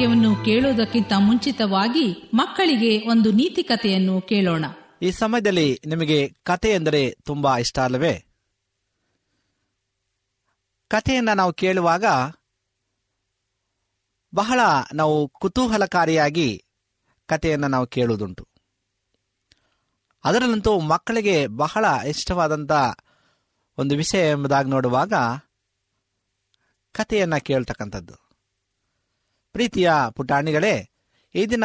ವಾಕ್ಯವನ್ನು ಕೇಳುವುದಕ್ಕಿಂತ ಮುಂಚಿತವಾಗಿ ಮಕ್ಕಳಿಗೆ ಒಂದು ನೀತಿ ಕಥೆಯನ್ನು ಕೇಳೋಣ. ಈ ಸಮಯದಲ್ಲಿ ನಿಮಗೆ ಕತೆ ಎಂದರೆ ತುಂಬಾ ಇಷ್ಟ ಅಲ್ಲವೇ? ಕಥೆಯನ್ನ ನಾವು ಕೇಳುವಾಗ ಬಹಳ ನಾವು ಕುತೂಹಲಕಾರಿಯಾಗಿ ಕಥೆಯನ್ನು ನಾವು ಕೇಳುವುದುಂಟು. ಅದರಲ್ಲಂತೂ ಮಕ್ಕಳಿಗೆ ಬಹಳ ಇಷ್ಟವಾದಂಥ ಒಂದು ವಿಷಯ ಎಂಬುದಾಗಿ ನೋಡುವಾಗ ಕಥೆಯನ್ನ ಕೇಳ್ತಕ್ಕಂಥದ್ದು. ಪ್ರೀತಿಯ ಪುಟಾಣಿಗಳೇ, ಈ ದಿನ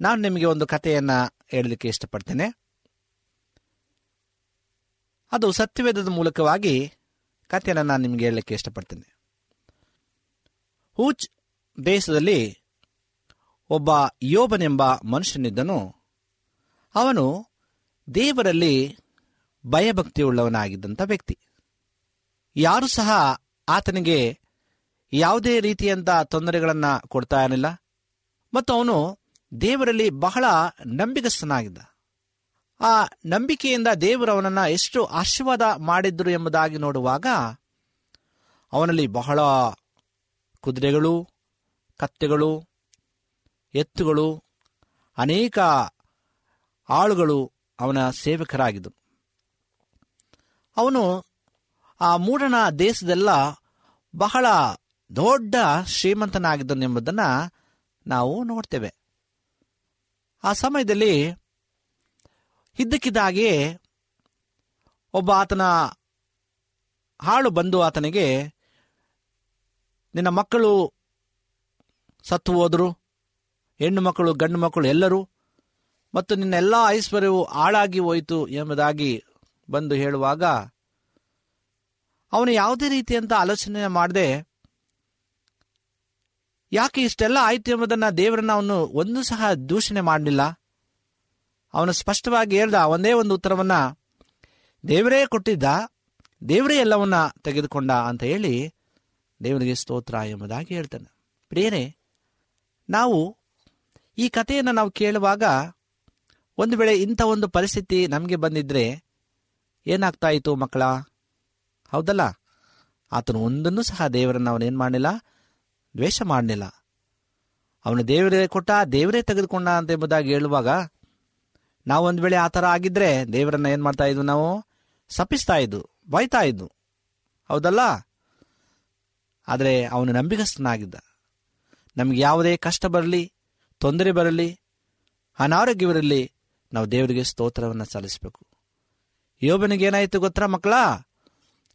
ನಾನು ನಿಮಗೆ ಒಂದು ಕಥೆಯನ್ನು ಹೇಳಲಿಕ್ಕೆ ಇಷ್ಟಪಡ್ತೇನೆ. ಅದು ಸತ್ಯವೇದದ ಮೂಲಕವಾಗಿ ಕಥೆಯನ್ನು ನಾನು ನಿಮಗೆ ಹೇಳಲಿಕ್ಕೆ ಇಷ್ಟಪಡ್ತೇನೆ. ಹೂಚ್ ದೇಶದಲ್ಲಿ ಒಬ್ಬ ಯೋಬನೆಂಬ ಮನುಷ್ಯನಿದ್ದನು. ಅವನು ದೇವರಲ್ಲಿ ಭಯಭಕ್ತಿಯುಳ್ಳವನಾಗಿದ್ದಂಥ ವ್ಯಕ್ತಿ. ಯಾರು ಸಹ ಆತನಿಗೆ ಯಾವುದೇ ರೀತಿಯಂಥ ತೊಂದರೆಗಳನ್ನು ಕೊಡ್ತಾ ಇರಲಿಲ್ಲ. ಮತ್ತು ಅವನು ದೇವರಲ್ಲಿ ಬಹಳ ನಂಬಿಕಸ್ಥನಾಗಿದ್ದ ಆ ನಂಬಿಕೆಯಿಂದ ದೇವರು ಅವನನ್ನು ಎಷ್ಟು ಆಶೀರ್ವಾದ ಮಾಡಿದ್ರು ಎಂಬುದಾಗಿ ನೋಡುವಾಗ ಅವನಲ್ಲಿ ಬಹಳ ಕುದುರೆಗಳು, ಕತ್ತೆಗಳು, ಎತ್ತುಗಳು, ಅನೇಕ ಆಳುಗಳು ಅವನ ಸೇವಕರಾಗಿದ್ದರು ಅವನು ಆ ಮೂಡನ ದೇಶದೆಲ್ಲ ಬಹಳ ದೊಡ್ಡ ಶ್ರೀಮಂತನಾಗಿದ್ದನೆಂಬುದನ್ನು ನಾವು ನೋಡ್ತೇವೆ. ಆ ಸಮಯದಲ್ಲಿ ಇದ್ದಕ್ಕಿದ್ದಾಗೆ ಒಬ್ಬ ಆತನ ಹಾಳು ಬಂದು ಆತನಿಗೆ, ನಿನ್ನ ಮಕ್ಕಳು ಸತ್ತು ಹೋದರು, ಹೆಣ್ಣು ಮಕ್ಕಳು, ಗಂಡು ಮಕ್ಕಳು ಎಲ್ಲರೂ, ಮತ್ತು ನಿನ್ನ ಎಲ್ಲ ಐಶ್ವರ್ಯವು ಹಾಳಾಗಿ ಹೋಯಿತು ಎಂಬುದಾಗಿ ಬಂದು ಹೇಳುವಾಗ, ಅವನು ಯಾವುದೇ ರೀತಿಯಂತ ಆಲೋಚನೆ ಮಾಡದೆ ಯಾಕೆ ಇಷ್ಟೆಲ್ಲ ಆಯ್ತು ಎಂಬುದನ್ನ ದೇವರನ್ನ ಅವನು ಒಂದು ಸಹ ದೂಷಣೆ ಮಾಡಲಿಲ್ಲ. ಅವನು ಸ್ಪಷ್ಟವಾಗಿ ಹೇಳ್ದ, ಒಂದೇ ಒಂದು ಉತ್ತರವನ್ನ, ದೇವರೇ ಕೊಟ್ಟಿದ್ದ, ದೇವರೇ ಎಲ್ಲವನ್ನ ತೆಗೆದುಕೊಂಡ ಅಂತ ಹೇಳಿ ದೇವರಿಗೆ ಸ್ತೋತ್ರ ಎಂಬುದಾಗಿ ಹೇಳ್ತಾನೆ. ಪ್ರಿಯರೇ, ನಾವು ಈ ಕಥೆಯನ್ನು ನಾವು ಕೇಳುವಾಗ ಒಂದು ವೇಳೆ ಇಂಥ ಒಂದು ಪರಿಸ್ಥಿತಿ ನಮಗೆ ಬಂದಿದ್ರೆ ಏನಾಗ್ತಾ ಇತ್ತು ಮಕ್ಕಳ? ಹೌದಲ್ಲ? ಆತನು ಒಂದನ್ನು ಸಹ ದೇವರನ್ನು ಅವನೇನು ಮಾಡಲಿಲ್ಲ. ದ್ವೇಷ ಮಾಡಲಿಲ್ಲ. ಅವನು ದೇವರೇ ಕೊಟ್ಟ, ದೇವರೇ ತೆಗೆದುಕೊಂಡ ಅಂತ ಎಂಬುದಾಗಿ ಹೇಳುವಾಗ, ನಾವು ಒಂದು ವೇಳೆ ಆ ಥರ ಆಗಿದ್ರೆ ದೇವರನ್ನ ಏನು ಮಾಡ್ತಾ ಇದ್ವು ನಾವು? ಸಪಿಸ್ತಾ ಇದ್ದು ಬೈತಾ ಇದ್ದು ಹೌದಲ್ಲ? ಆದರೆ ಅವನು ನಂಬಿಗಸ್ತನಾಗಿದ್ದ. ನಮಗೆ ಯಾವುದೇ ಕಷ್ಟ ಬರಲಿ, ತೊಂದರೆ ಬರಲಿ, ಅನಾರೋಗ್ಯವಿರಲಿ, ನಾವು ದೇವರಿಗೆ ಸ್ತೋತ್ರವನ್ನು ಸಲ್ಲಿಸಬೇಕು. ಯೋಬನಿಗೆ ಏನಾಯಿತು ಗೊತ್ತರ ಮಕ್ಕಳ?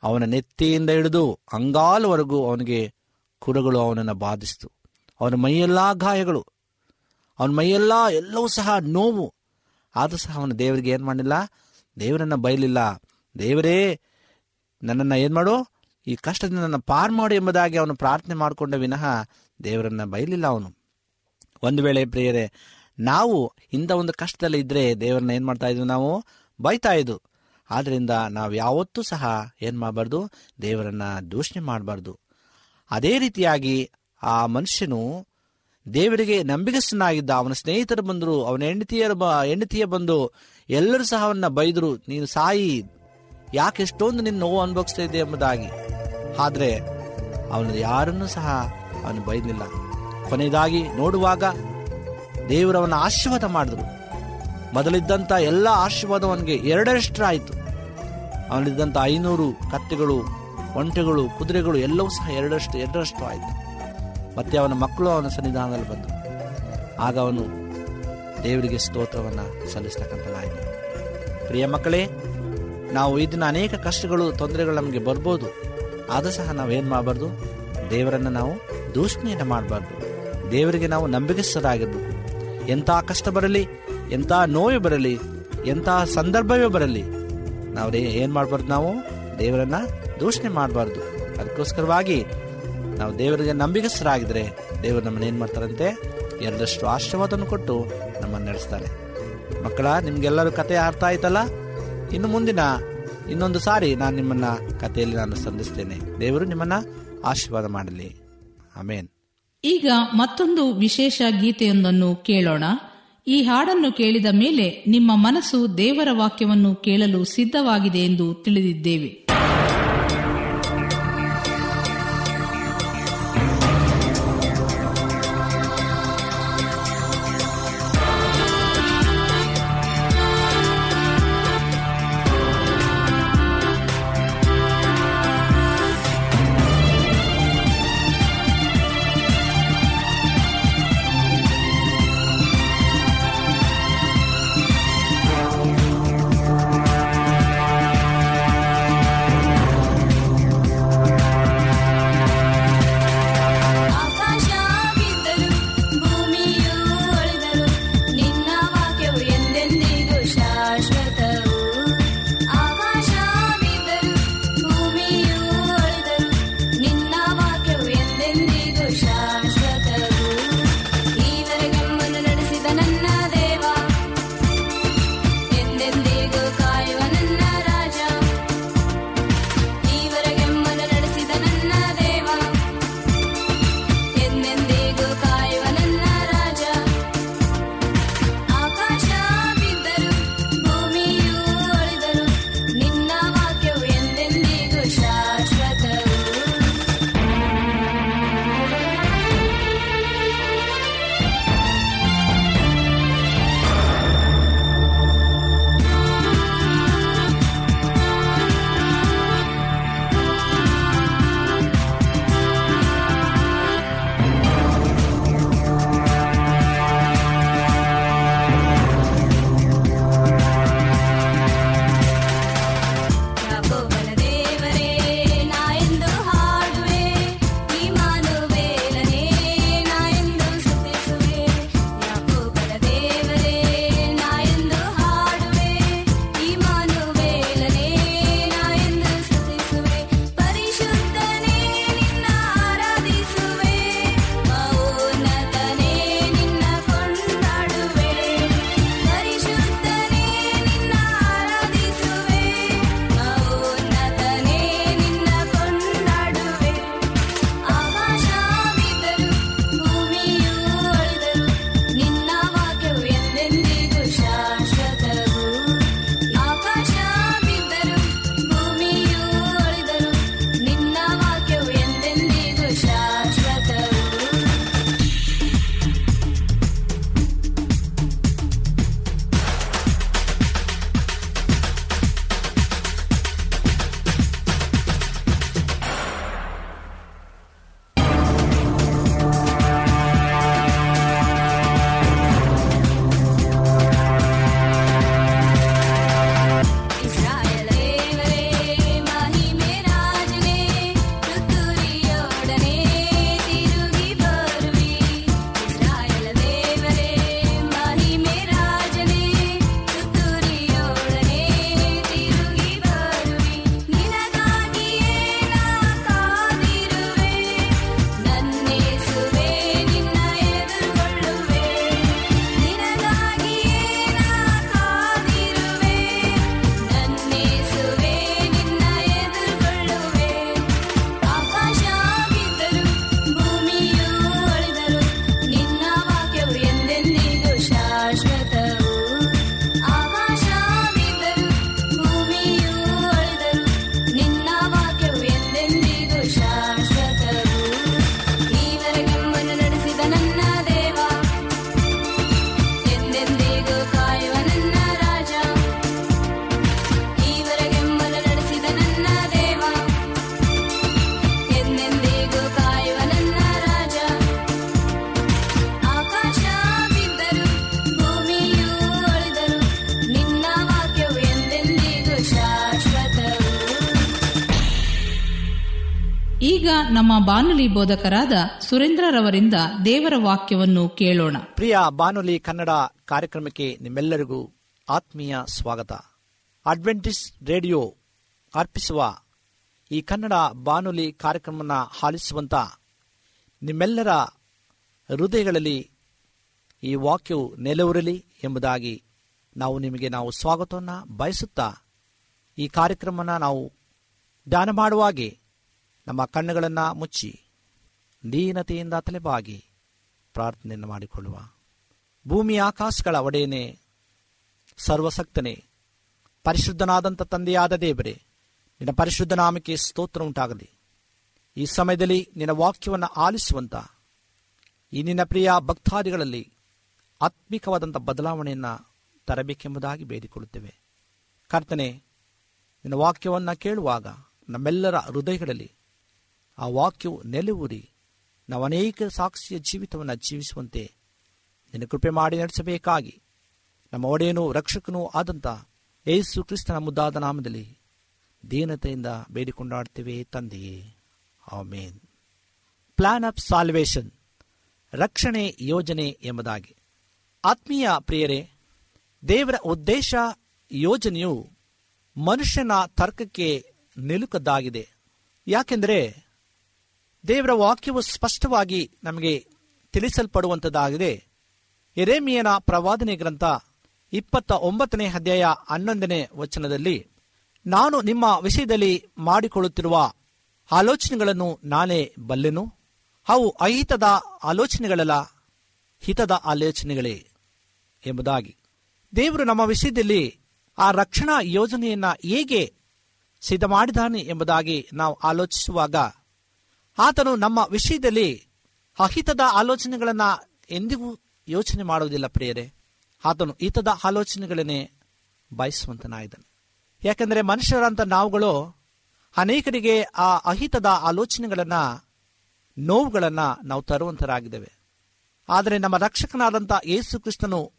ಅವನ ನೆತ್ತಿಯಿಂದ ಹಿಡಿದು ಅಂಗಾಲವರೆಗೂ ಅವನಿಗೆ ಕುರುಗಳು ಅವನನ್ನು ಬಾಧಿಸಿತು. ಅವನ ಮೈಯೆಲ್ಲ ಗಾಯಗಳು, ಅವನ ಮೈಯೆಲ್ಲ ಎಲ್ಲವೂ ಸಹ ನೋವು. ಆದರೂ ಸಹ ಅವನು ದೇವರಿಗೆ ಏನು ಮಾಡಲಿಲ್ಲ ದೇವರನ್ನು ಬಯಲಿಲ್ಲ ದೇವರೇ, ನನ್ನನ್ನು ಏನು ಮಾಡು? ಈ ಕಷ್ಟದಿಂದ ನನ್ನ ಪಾರ್ ಮಾಡು ಎಂಬುದಾಗಿ ಅವನು ಪ್ರಾರ್ಥನೆ ಮಾಡಿಕೊಂಡ ವಿನಃ ದೇವರನ್ನು ಬಯಲಿಲ್ಲ ಅವನು. ಒಂದು ವೇಳೆ ಪ್ರಿಯರೇ, ನಾವು ಇಂಥ ಒಂದು ಕಷ್ಟದಲ್ಲಿ ಇದ್ದರೆ ದೇವರನ್ನ ಏನು ಮಾಡ್ತಾ ಇದ್ವಿ ನಾವು? ಬೈತಾ ಇದ್ವು. ಆದ್ದರಿಂದ ನಾವು ಯಾವತ್ತೂ ಸಹ ಏನು ಮಾಡಬಾರ್ದು? ದೇವರನ್ನು ದೂಷಣೆ ಮಾಡಬಾರ್ದು. ಅದೇ ರೀತಿಯಾಗಿ ಆ ಮನುಷ್ಯನು ದೇವರಿಗೆ ನಂಬಿಗಸ್ತನಾಗಿದ್ದ, ಅವನ ಸ್ನೇಹಿತರು ಬಂದರು, ಅವನ ಹೆಂಡತಿಯರು ಹೆಂಡತಿಯ ಬಂದು ಎಲ್ಲರೂ ಸಹ ಅವನ್ನ ಬೈದರು, ನೀನು ಸಾಯಿ, ಯಾಕೆ ಎಷ್ಟೊಂದು ನಿನ್ನ ನೋವು ಅನುಭವಿಸ್ತಾ ಇದೆ ಎಂಬುದಾಗಿ. ಆದರೆ ಅವನು ಯಾರನ್ನೂ ಸಹ ಅವನು ಬೈದಿಲ್ಲ. ಕೊನೆಯದಾಗಿ ನೋಡುವಾಗ ದೇವರವನ್ನ ಆಶೀರ್ವಾದ ಮಾಡಿದ್ರು. ಮೊದಲಿದ್ದಂಥ ಎಲ್ಲ ಆಶೀರ್ವಾದವನಿಗೆ ಎರಡರಷ್ಟು ಆಯಿತು ಅವನಿದ್ದಂಥ ಐನೂರು ಕತ್ತೆಗಳು ಒಂಟೆಗಳು, ಕುದುರೆಗಳು ಎಲ್ಲವೂ ಸಹ ಎರಡರಷ್ಟು ಎರಡರಷ್ಟು ಆಯಿತು. ಮತ್ತೆ ಅವನ ಮಕ್ಕಳು ಅವನ ಸನ್ನಿಧಾನದಲ್ಲಿ ಬಂದು. ಆಗ ಅವನು ದೇವರಿಗೆ ಸ್ತೋತ್ರವನ್ನು ಸಲ್ಲಿಸ್ತಕ್ಕಂಥದ್ದಾಯಿತು ಪ್ರಿಯ ಮಕ್ಕಳೇ, ನಾವು ಈ ಅನೇಕ ಕಷ್ಟಗಳು, ತೊಂದರೆಗಳು ನಮಗೆ ಬರ್ಬೋದು. ಆದರೂ ಸಹ ನಾವೇನು ಮಾಡಬಾರ್ದು? ದೇವರನ್ನು ನಾವು ದೂಷಣೆಯನ್ನು ಮಾಡಬಾರ್ದು. ದೇವರಿಗೆ ನಾವು ನಂಬಿಕೆಸ್ಥರಾಗಿರ್ಬೇಕು ಎಂಥ ಕಷ್ಟ ಬರಲಿ, ಎಂಥ ನೋವು ಬರಲಿ, ಎಂಥ ಸಂದರ್ಭವೇ ಬರಲಿ ನಾವು ಏನು ಮಾಡಬಾರ್ದು ನಾವು? ದೇವರನ್ನ ದೂಷಣೆ ಮಾಡಬಾರ್ದು. ಅದಕ್ಕೋಸ್ಕರವಾಗಿ ನಾವು ದೇವರಿಗೆ ನಂಬಿಕಸ್ಥರಾಗಿದ್ರೆ ದೇವರು ನಮ್ಮನ್ನು ಏನು ಮಾಡ್ತಾರಂತೆ? ಎರಡಷ್ಟು ಆಶೀರ್ವಾದವನ್ನು ಕೊಟ್ಟು ನಮ್ಮನ್ನು ನಡೆಸ್ತಾರೆ. ಮಕ್ಕಳ, ನಿಮಗೆಲ್ಲರೂ ಕತೆ ಅರ್ಥ ಆಯ್ತಲ್ಲ? ಇನ್ನು ಮುಂದಿನ ಇನ್ನೊಂದು ಸಾರಿ ನಾನು ನಿಮ್ಮನ್ನ ಕಥೆಯಲ್ಲಿ ನಾನು ಸಂಧಿಸ್ತೇನೆ. ದೇವರು ನಿಮ್ಮನ್ನ ಆಶೀರ್ವಾದ ಮಾಡಲಿ. ಆಮೇನ್. ಈಗ ಮತ್ತೊಂದು ವಿಶೇಷ ಗೀತೆಯೊಂದನ್ನು ಕೇಳೋಣ. ಈ ಹಾಡನ್ನು ಕೇಳಿದ ಮೇಲೆ ನಿಮ್ಮ ಮನಸ್ಸು ದೇವರ ವಾಕ್ಯವನ್ನು ಕೇಳಲು ಸಿದ್ಧವಾಗಿದೆ ಎಂದು ತಿಳಿದಿದ್ದೇವೆ ಿ. ನಮ್ಮ ಬಾನುಲಿ ಬೋಧಕರಾದ ಸುರೇಂದ್ರರವರಿಂದ ದೇವರ ವಾಕ್ಯವನ್ನು ಕೇಳೋಣ. ಪ್ರಿಯ ಬಾನುಲಿ ಕನ್ನಡ ಕಾರ್ಯಕ್ರಮಕ್ಕೆ ನಿಮ್ಮೆಲ್ಲರಿಗೂ ಆತ್ಮೀಯ ಸ್ವಾಗತ. ಅಡ್ವೆಂಟಿಸ್ ರೇಡಿಯೋ ಅರ್ಪಿಸುವ ಈ ಕನ್ನಡ ಬಾನುಲಿ ಕಾರ್ಯಕ್ರಮವನ್ನು ಆಲಿಸುವಂತ ನಿಮ್ಮೆಲ್ಲರ ಹೃದಯಗಳಲ್ಲಿ ಈ ವಾಕ್ಯವು ನೆಲೆಯೂರಲಿ ಎಂಬುದಾಗಿ ನಾವು ನಿಮಗೆ ನಾವು ಸ್ವಾಗತವನ್ನು ಬಯಸುತ್ತಾ ಈ ಕಾರ್ಯಕ್ರಮನ ನಾವು ಧ್ಯಾನ ಮಾಡುವಾಗೆ ನಮ್ಮ ಕಣ್ಣುಗಳನ್ನು ಮುಚ್ಚಿ ದೀನತೆಯಿಂದ ತಲೆಬಾಗಿ ಪ್ರಾರ್ಥನೆಯನ್ನು ಮಾಡಿಕೊಳ್ಳುವ. ಭೂಮಿ ಆಕಾಶಗಳ ಒಡೆಯನೆ, ಸರ್ವಸಕ್ತನೇ, ಪರಿಶುದ್ಧನಾದಂಥ ತಂದೆಯಾದ ದೇವರೇ, ನಿನ್ನ ಪರಿಶುದ್ಧ ನಾಮಕ್ಕೆ ಸ್ತೋತ್ರ ಉಂಟಾಗಲಿ. ಈ ಸಮಯದಲ್ಲಿ ನಿನ್ನ ವಾಕ್ಯವನ್ನು ಆಲಿಸುವಂತ ಈ ನಿನ್ನ ಪ್ರಿಯ ಭಕ್ತಾದಿಗಳಲ್ಲಿ ಆತ್ಮಿಕವಾದಂಥ ಬದಲಾವಣೆಯನ್ನು ತರಬೇಕೆಂಬುದಾಗಿ ಬೇಡಿಕೊಳ್ಳುತ್ತೇವೆ. ಕರ್ತನೆ, ನಿನ್ನ ವಾಕ್ಯವನ್ನು ಕೇಳುವಾಗ ನಮ್ಮೆಲ್ಲರ ಹೃದಯಗಳಲ್ಲಿ ಆ ವಾಕ್ಯವು ನೆಲೆಯೂರಿ ನಾವು ಅನೇಕ ಸಾಕ್ಷಿಯ ಜೀವಿತವನ್ನು ಜೀವಿಸುವಂತೆ ನಿನ್ನ ಕೃಪೆ ಮಾಡಿ ನಡೆಸಬೇಕಾಗಿ. ನಮ್ಮ ಒಡೆಯನೂ ರಕ್ಷಕನೂ ಆದಂಥ ಯೇಸು ಕ್ರಿಸ್ತನ ಮುದ್ದಾದ ನಾಮದಲ್ಲಿ ದೀನತೆಯಿಂದ ಬೇಡಿಕೊಂಡಾಡ್ತೇವೆ ತಂದೆಯೇ. ಆಮೇನ್. ಪ್ಲಾನ್ ಆಫ್ ಸಾಲ್ವೇಷನ್, ರಕ್ಷಣೆ ಯೋಜನೆ ಎಂಬುದಾಗಿ. ಆತ್ಮೀಯ ಪ್ರಿಯರೇ, ದೇವರ ಉದ್ದೇಶ ಯೋಜನೆಯು ಮನುಷ್ಯನ ತರ್ಕಕ್ಕೆ ನಿಲುಕದ್ದಾಗಿದೆ. ಯಾಕೆಂದರೆ ದೇವರ ವಾಕ್ಯವು ಸ್ಪಷ್ಟವಾಗಿ ನಮಗೆ ತಿಳಿಸಲ್ಪಡುವಂಥದ್ದಾಗಿದೆ ಎರೇಮಿಯನ ಪ್ರವಾದನೆ ಗ್ರಂಥ ಇಪ್ಪತ್ತ ಒಂಬತ್ತನೇ ಅಧ್ಯಾಯ ಹನ್ನೊಂದನೇ ವಚನದಲ್ಲಿ, ನಾನು ನಿಮ್ಮ ವಿಷಯದಲ್ಲಿ ಮಾಡಿಕೊಳ್ಳುತ್ತಿರುವ ಆಲೋಚನೆಗಳನ್ನು ನಾನೇ ಬಲ್ಲೆನು? ಅವು ಅಹಿತದ ಆಲೋಚನೆಗಳಲ್ಲ, ಹಿತದ ಆಲೋಚನೆಗಳೇ? ಎಂಬುದಾಗಿ. ದೇವರು ನಮ್ಮ ವಿಷಯದಲ್ಲಿ ಆ ರಕ್ಷಣಾ ಯೋಜನೆಯನ್ನು ಹೇಗೆ ಸಿದ್ಧ ಮಾಡಿದಾನೆ ಎಂಬುದಾಗಿ ನಾವು ಆಲೋಚಿಸುವಾಗ ಆತನು ನಮ್ಮ ವಿಷಯದಲ್ಲಿ ಅಹಿತದ ಆಲೋಚನೆಗಳನ್ನು ಎಂದಿಗೂ ಯೋಚನೆ ಮಾಡುವುದಿಲ್ಲ ಪ್ರಿಯರೇ. ಆತನು ಹಿತದ ಆಲೋಚನೆಗಳನ್ನೇ ಬಯಸುವಂತನಾಯಿದನು ಯಾಕೆಂದರೆ ಮನುಷ್ಯರಂತ ನಾವುಗಳು ಅನೇಕರಿಗೆ ಆ ಅಹಿತದ ಆಲೋಚನೆಗಳನ್ನು, ನೋವುಗಳನ್ನು ನಾವು ತರುವಂತರಾಗಿದ್ದೇವೆ. ಆದರೆ ನಮ್ಮ ರಕ್ಷಕನಾದಂಥ ಯೇಸು ಕೃಷ್ಣನು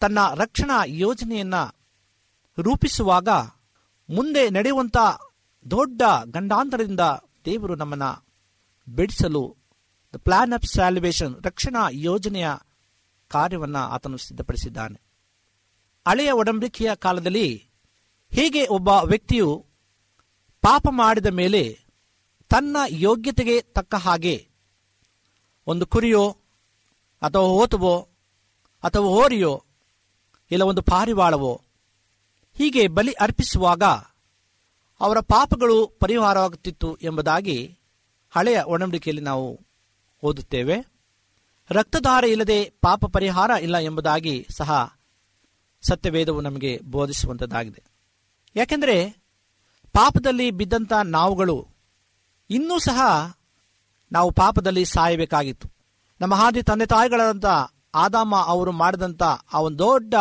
ತನ್ನ ರಕ್ಷಣಾ ಯೋಜನೆಯನ್ನು ರೂಪಿಸುವಾಗ ಮುಂದೆ ನಡೆಯುವಂಥ ದೊಡ್ಡ ಗಂಡಾಂತರದಿಂದ ದೇವರು ನಮ್ಮನ್ನ ಬಿಡಿಸಲು ದ ಪ್ಲಾನ್ ಆಫ್ ಸ್ಯಾಲ್ವೇಷನ್ ರಕ್ಷಣಾ ಯೋಜನೆಯ ಕಾರ್ಯವನ್ನು ಆತನು ಸಿದ್ಧಪಡಿಸಿದ್ದಾನೆ. ಹಳೆಯ ಒಡಂಬಡಿಕೆಯ ಕಾಲದಲ್ಲಿ ಹೀಗೆ ಒಬ್ಬ ವ್ಯಕ್ತಿಯು ಪಾಪ ಮಾಡಿದ ಮೇಲೆ ತನ್ನ ಯೋಗ್ಯತೆಗೆ ತಕ್ಕ ಹಾಗೆ ಒಂದು ಕುರಿಯೋ ಅಥವಾ ಓತುವೋ ಅಥವಾ ಹೋರಿಯೋ ಇಲ್ಲ ಒಂದು ಪಾರಿವಾಳವೋ ಹೀಗೆ ಬಲಿ ಅರ್ಪಿಸುವಾಗ ಅವರ ಪಾಪಗಳು ಪರಿಹಾರವಾಗುತ್ತಿತ್ತು ಎಂಬುದಾಗಿ ಹಳೆಯ ಒಡಂಬಡಿಕೆಯಲ್ಲಿ ನಾವು ಓದುತ್ತೇವೆ, ರಕ್ತಧಾರ ಇಲ್ಲದೆ ಪಾಪ ಪರಿಹಾರ ಇಲ್ಲ ಎಂಬುದಾಗಿ ಸಹ ಸತ್ಯವೇದವು ನಮಗೆ ಬೋಧಿಸುವಂಥದ್ದಾಗಿದೆ ಯಾಕೆಂದರೆ ಪಾಪದಲ್ಲಿ ಬಿದ್ದಂಥ ನಾವುಗಳು ಇನ್ನೂ ಸಹ ನಾವು ಪಾಪದಲ್ಲಿ ಸಾಯಬೇಕಾಗಿತ್ತು. ನಮ್ಮ ಹಾದಿ ತಂದೆ ತಾಯಿಗಳಾದಂಥ ಆದಾಮ ಅವರು ಮಾಡಿದಂಥ ಆ ಒಂದು ದೊಡ್ಡ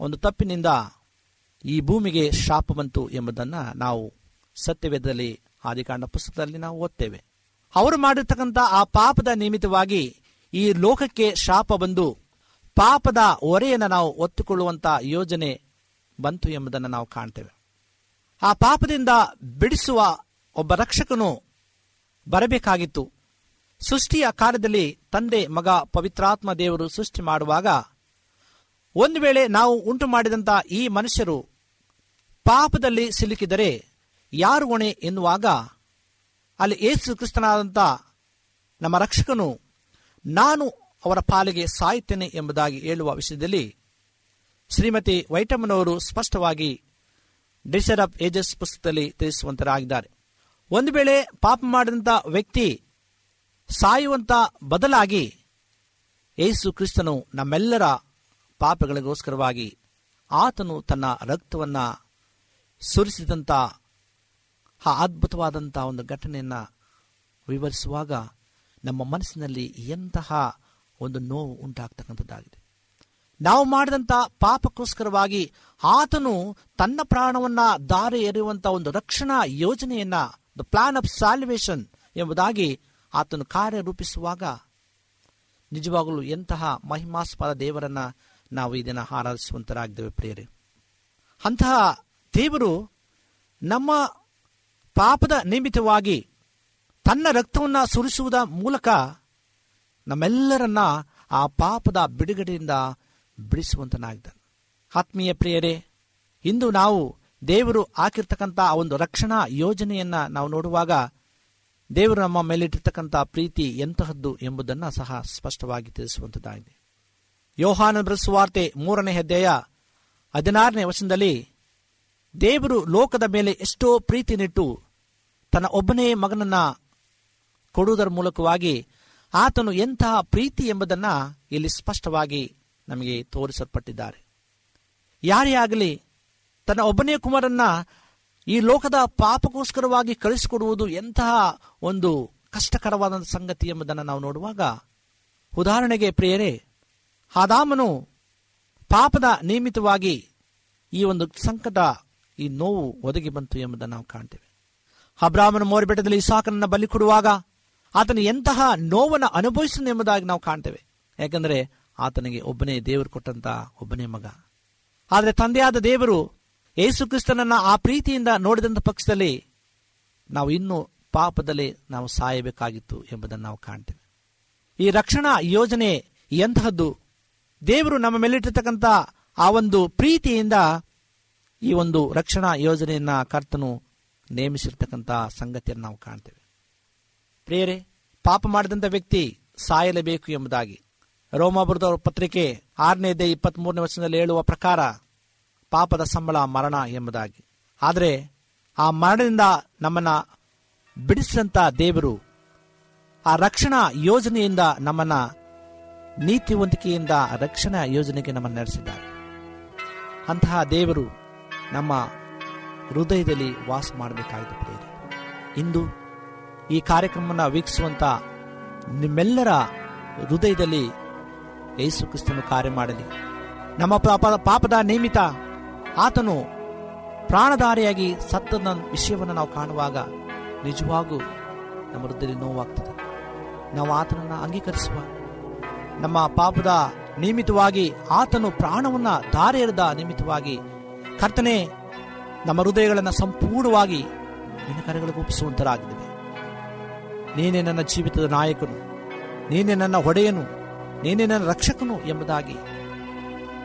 ಒಂದು ತಪ್ಪಿನಿಂದ ಈ ಭೂಮಿಗೆ ಶಾಪ ಬಂತು ಎಂಬುದನ್ನು ನಾವು ಸತ್ಯವೇದದಲ್ಲಿ ಆದಿಕಾಂಡ ಪುಸ್ತಕದಲ್ಲಿ ನಾವು ಓದ್ತೇವೆ. ಅವರು ಮಾಡಿರ್ತಕ್ಕಂಥ ಆ ಪಾಪದ ನಿಮಿತ್ತವಾಗಿ ಈ ಲೋಕಕ್ಕೆ ಶಾಪ ಬಂದು ಪಾಪದ ಹೊರೆಯನ್ನು ನಾವು ಒತ್ತುಕೊಳ್ಳುವಂಥ ಯೋಜನೆ ಬಂತು ಎಂಬುದನ್ನು ನಾವು ಕಾಣ್ತೇವೆ. ಆ ಪಾಪದಿಂದ ಬಿಡಿಸುವ ಒಬ್ಬ ರಕ್ಷಕನು ಬರಬೇಕಾಗಿತ್ತು. ಸೃಷ್ಟಿಯ ಕಾರ್ಯದಲ್ಲಿ ತಂದೆ, ಮಗ, ಪವಿತ್ರಾತ್ಮ ದೇವರು ಸೃಷ್ಟಿ ಮಾಡುವಾಗ ಒಂದು ವೇಳೆ ನಾವು ಉಂಟು ಮಾಡಿದಂಥ ಈ ಮನುಷ್ಯರು ಪಾಪದಲ್ಲಿ ಸಿಲುಕಿದರೆ ಯಾರು ಹೊಣೆ ಎನ್ನುವಾಗ ಅಲ್ಲಿ ಏಸು ಕ್ರಿಸ್ತನಾದಂಥ ನಮ್ಮ ರಕ್ಷಕನು, ನಾನು ಅವರ ಪಾಲಿಗೆ ಸಾಯುತ್ತೇನೆ ಎಂಬುದಾಗಿ ಹೇಳುವ ವಿಷಯದಲ್ಲಿ ಶ್ರೀಮತಿ ವೈಟಮ್ಮನವರು ಸ್ಪಷ್ಟವಾಗಿ ಡಿಸರ್ ಆಫ್ ಏಜಸ್ ಪುಸ್ತಕದಲ್ಲಿ ತಿಳಿಸುವಂತರಾಗಿದ್ದಾರೆ. ಒಂದು ವೇಳೆ ಪಾಪ ಮಾಡಿದಂಥ ವ್ಯಕ್ತಿ ಸಾಯುವಂತ ಬದಲಾಗಿ ಏಸು ಕ್ರಿಸ್ತನು ನಮ್ಮೆಲ್ಲರ ಪಾಪಗಳಿಗೋಸ್ಕರವಾಗಿ ಆತನು ತನ್ನ ರಕ್ತವನ್ನು ಸುರಿಸಿದಂಥ ಆ ಅದ್ಭುತವಾದಂಥ ಒಂದು ಘಟನೆಯನ್ನು ವಿವರಿಸುವಾಗ ನಮ್ಮ ಮನಸ್ಸಿನಲ್ಲಿ ಎಂತಹ ಒಂದು ನೋವು ಉಂಟಾಗ್ತಕ್ಕಂಥದ್ದಾಗಿದೆ. ನಾವು ಮಾಡಿದಂಥ ಪಾಪಕ್ಕೋಸ್ಕರವಾಗಿ ಆತನು ತನ್ನ ಪ್ರಾಣವನ್ನು ದಾರಿ ಎರೆಯುವಂಥ ಒಂದು ರಕ್ಷಣಾ ಯೋಜನೆಯನ್ನು ದ ಪ್ಲಾನ್ ಆಫ್ ಸಾಲ್ವೇಷನ್ ಎಂಬುದಾಗಿ ಆತನು ಕಾರ್ಯರೂಪಿಸುವಾಗ ನಿಜವಾಗಲೂ ಎಂತಹ ಮಹಿಮಾಸ್ಪದ ದೇವರನ್ನ ನಾವು ಇದನ್ನು ಆರಾಧಿಸುವಂತರಾಗಿದ್ದೇವೆ ಪ್ರಿಯರೇ. ಅಂತಹ ದೇವರು ನಮ್ಮ ಪಾಪದ ನಿಮಿತ್ತವಾಗಿ ತನ್ನ ರಕ್ತವನ್ನು ಸುರಿಸುವುದ ಮೂಲಕ ನಮ್ಮೆಲ್ಲರನ್ನ ಆ ಪಾಪದ ಬಿಡುಗಡೆಯಿಂದ ಬಿಡಿಸುವಂತನಾಗಿದ್ದಾನೆ. ಆತ್ಮೀಯ ಪ್ರಿಯರೇ, ಇಂದು ನಾವು ದೇವರು ಹಾಕಿರ್ತಕ್ಕಂಥ ಆ ಒಂದು ರಕ್ಷಣಾ ಯೋಜನೆಯನ್ನು ನಾವು ನೋಡುವಾಗ ದೇವರು ನಮ್ಮ ಮೇಲಿಟ್ಟಿರ್ತಕ್ಕಂಥ ಪ್ರೀತಿ ಎಂತಹದ್ದು ಎಂಬುದನ್ನು ಸಹ ಸ್ಪಷ್ಟವಾಗಿ ತಿಳಿಸುವಂಥದ್ದಾಗಿದೆ ಯೋಹಾನ ಸುವಾರ್ತೆ ಮೂರನೇ ಅಧ್ಯಾಯ ಹದಿನಾರನೇ ವಚನದಲ್ಲಿ ದೇವರು ಲೋಕದ ಮೇಲೆ ಎಷ್ಟೋ ಪ್ರೀತಿ ನಿಟ್ಟು ತನ್ನ ಒಬ್ಬನೇ ಮಗನನ್ನ ಕೊಡುವುದರ ಮೂಲಕವಾಗಿ ಆತನು ಎಂತಹ ಪ್ರೀತಿ ಎಂಬುದನ್ನು ಇಲ್ಲಿ ಸ್ಪಷ್ಟವಾಗಿ ನಮಗೆ ತೋರಿಸಲ್ಪಟ್ಟಿದ್ದಾರೆ. ಯಾರೇ ಆಗಲಿ, ತನ್ನ ಒಬ್ಬನೇ ಕುಮಾರನ್ನ ಈ ಲೋಕದ ಪಾಪಕ್ಕೋಸ್ಕರವಾಗಿ ಕಳಿಸಿಕೊಡುವುದು ಎಂತಹ ಒಂದು ಕಷ್ಟಕರವಾದ ಸಂಗತಿ ಎಂಬುದನ್ನು ನಾವು ನೋಡುವಾಗ, ಉದಾಹರಣೆಗೆ ಪ್ರಿಯರೇ, ಆದಾಮನು ಪಾಪದ ನಿಯಮಿತವಾಗಿ ಈ ಒಂದು ಸಂಕಟ ಈ ನೋವು ಒದಗಿ ಬಂತು ಎಂಬುದನ್ನು ನಾವು ಕಾಣ್ತೇವೆ. ಅಬ್ರಾಹ್ಮನ ಮೋರಬೆಟ್ಟದಲ್ಲಿ ಇಸಾಕನನ್ನು ಬಲಿ ಕೊಡುವಾಗ ಆತನ ಎಂತಹ ನೋವನ್ನು ಅನುಭವಿಸಿದ ಎಂಬುದಾಗಿ ನಾವು ಕಾಣ್ತೇವೆ. ಯಾಕಂದ್ರೆ ಆತನಿಗೆ ಒಬ್ಬನೇ ದೇವರು ಕೊಟ್ಟಂತ ಒಬ್ಬನೇ ಮಗ. ಆದರೆ ತಂದೆಯಾದ ದೇವರು ಯೇಸು ಕ್ರಿಸ್ತನನ್ನ ಆ ಪ್ರೀತಿಯಿಂದ ನೋಡಿದಂಥ ಪಕ್ಷದಲ್ಲಿ ನಾವು ಇನ್ನೂ ಪಾಪದಲ್ಲಿ ನಾವು ಸಾಯಬೇಕಾಗಿತ್ತು ಎಂಬುದನ್ನು ನಾವು ಕಾಣ್ತೇವೆ. ಈ ರಕ್ಷಣಾ ಯೋಜನೆ ಎಂತಹದ್ದು? ದೇವರು ನಮ್ಮ ಮೇಲಿಟ್ಟಿರ್ತಕ್ಕಂಥ ಆ ಒಂದು ಪ್ರೀತಿಯಿಂದ ಈ ಒಂದು ರಕ್ಷಣಾ ಯೋಜನೆಯನ್ನ ಕರ್ತನು ನೇಮಿಸಿರ್ತಕ್ಕಂಥ ಸಂಗತಿಯನ್ನು ನಾವು ಕಾಣ್ತೇವೆ. ಪ್ರಿಯರೇ, ಪಾಪ ಮಾಡಿದಂಥ ವ್ಯಕ್ತಿ ಸಾಯಲೇಬೇಕು ಎಂಬುದಾಗಿ. ರೋಮಾಬುರದ ಪತ್ರಿಕೆ ಆರನೇ ಇಪ್ಪತ್ತ್ ಮೂರನೇ ವರ್ಷದಲ್ಲಿ ಹೇಳುವ ಪ್ರಕಾರ ಪಾಪದ ಸಂಬಳ ಮರಣ ಎಂಬುದಾಗಿ. ಆದರೆ ಆ ಮರಣದಿಂದ ನಮ್ಮನ್ನ ಬಿಡಿಸಿದಂಥ ದೇವರು ಆ ರಕ್ಷಣಾ ಯೋಜನೆಯಿಂದ ನಮ್ಮನ್ನು ನೀತಿವಂತಿಕೆಯಿಂದ ರಕ್ಷಣಾ ಯೋಜನೆಗೆ ನಮ್ಮನ್ನು ನಡೆಸಿದ್ದಾರೆ. ಅಂತಹ ದೇವರು ನಮ್ಮ ಹೃದಯದಲ್ಲಿ ವಾಸ ಮಾಡಬೇಕಾಗಿದೆ ಪ್ರೇರಿ ಇಂದು ಈ ಕಾರ್ಯಕ್ರಮವನ್ನು ವೀಕ್ಷಿಸುವಂಥ ನಿಮ್ಮೆಲ್ಲರ ಹೃದಯದಲ್ಲಿ ಯೇಸು ಕ್ರಿಸ್ತನು ಕಾರ್ಯ ಮಾಡಲಿ. ನಮ್ಮ ಪಾಪ, ಪಾಪದ ನಿಯಮಿತ ಆತನು ಪ್ರಾಣಧಾರಿಯಾಗಿ ಸತ್ತದ ವಿಷಯವನ್ನು ನಾವು ಕಾಣುವಾಗ ನಿಜವಾಗೂ ನಮ್ಮ ಹೃದಯದಲ್ಲಿ ನೋವಾಗ್ತದೆ. ನಾವು ಆತನನ್ನು ಅಂಗೀಕರಿಸುವ, ನಮ್ಮ ಪಾಪದ ನಿಯಮಿತವಾಗಿ ಆತನು ಪ್ರಾಣವನ್ನು ಧಾರೆ ಎರೆದ ನಿಮಿತ್ತವಾಗಿ ಕರ್ತನೆ, ನಮ್ಮ ಹೃದಯಗಳನ್ನು ಸಂಪೂರ್ಣವಾಗಿ ನಿನ್ನ ಕರೆಗಳಿಗೆ ಒಪ್ಪಿಸುವಂತರಾಗಿದ್ದೇವೆ. ನೀನೇ ನನ್ನ ಜೀವಿತದ ನಾಯಕನು, ನೀನೇ ನನ್ನ ಒಡೆಯನು, ನೀನೇ ನನ್ನ ರಕ್ಷಕನು ಎಂಬುದಾಗಿ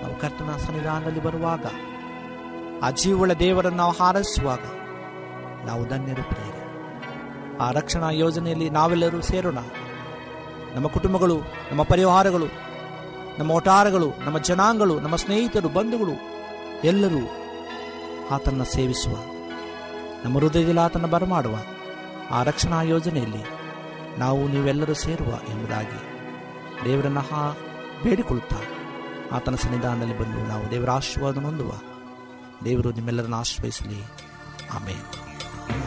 ನಾವು ಕರ್ತನ ಸನ್ನಿಧಾನದಲ್ಲಿ ಬರುವಾಗ, ಆ ಜೀವಳ ದೇವರನ್ನು ನಾವು ಹಾರೈಸುವಾಗ ನಾವು ಧನ್ಯರು ಆ ರಕ್ಷಣಾ ಯೋಜನೆಯಲ್ಲಿ ನಾವೆಲ್ಲರೂ ಸೇರೋಣ. ನಮ್ಮ ಕುಟುಂಬಗಳು, ನಮ್ಮ ಪರಿವಾರಗಳು, ನಮ್ಮ ಒಟಾರಗಳು ನಮ್ಮ ಜನಾಂಗಗಳು, ನಮ್ಮ ಸ್ನೇಹಿತರು, ಬಂಧುಗಳು ಎಲ್ಲರೂ ಆತನ ಸೇವಿಸುವ. ನಮ್ಮ ಹೃದಯದಲ್ಲಿ ಆತನ ಬರಮಾಡುವ ಆ ರಕ್ಷಣಾ ಯೋಜನೆಯಲ್ಲಿ ನಾವು ನೀವೆಲ್ಲರೂ ಸೇರುವ ಎಂಬುದಾಗಿ ದೇವರನ್ನು ಹಾ ಬೇಡಿಕೊಳ್ಳುತ್ತಾ ಆತನ ಸನ್ನಿಧಾನದಲ್ಲಿ ಬಂದು ನಾವು ದೇವರ ಆಶೀರ್ವಾದ ಹೊಂದುವ ದೇವರು ನಿಮ್ಮೆಲ್ಲರನ್ನು ಆಶ್ರಯಿಸಲಿ. ಆಮೇಲೆ ಿ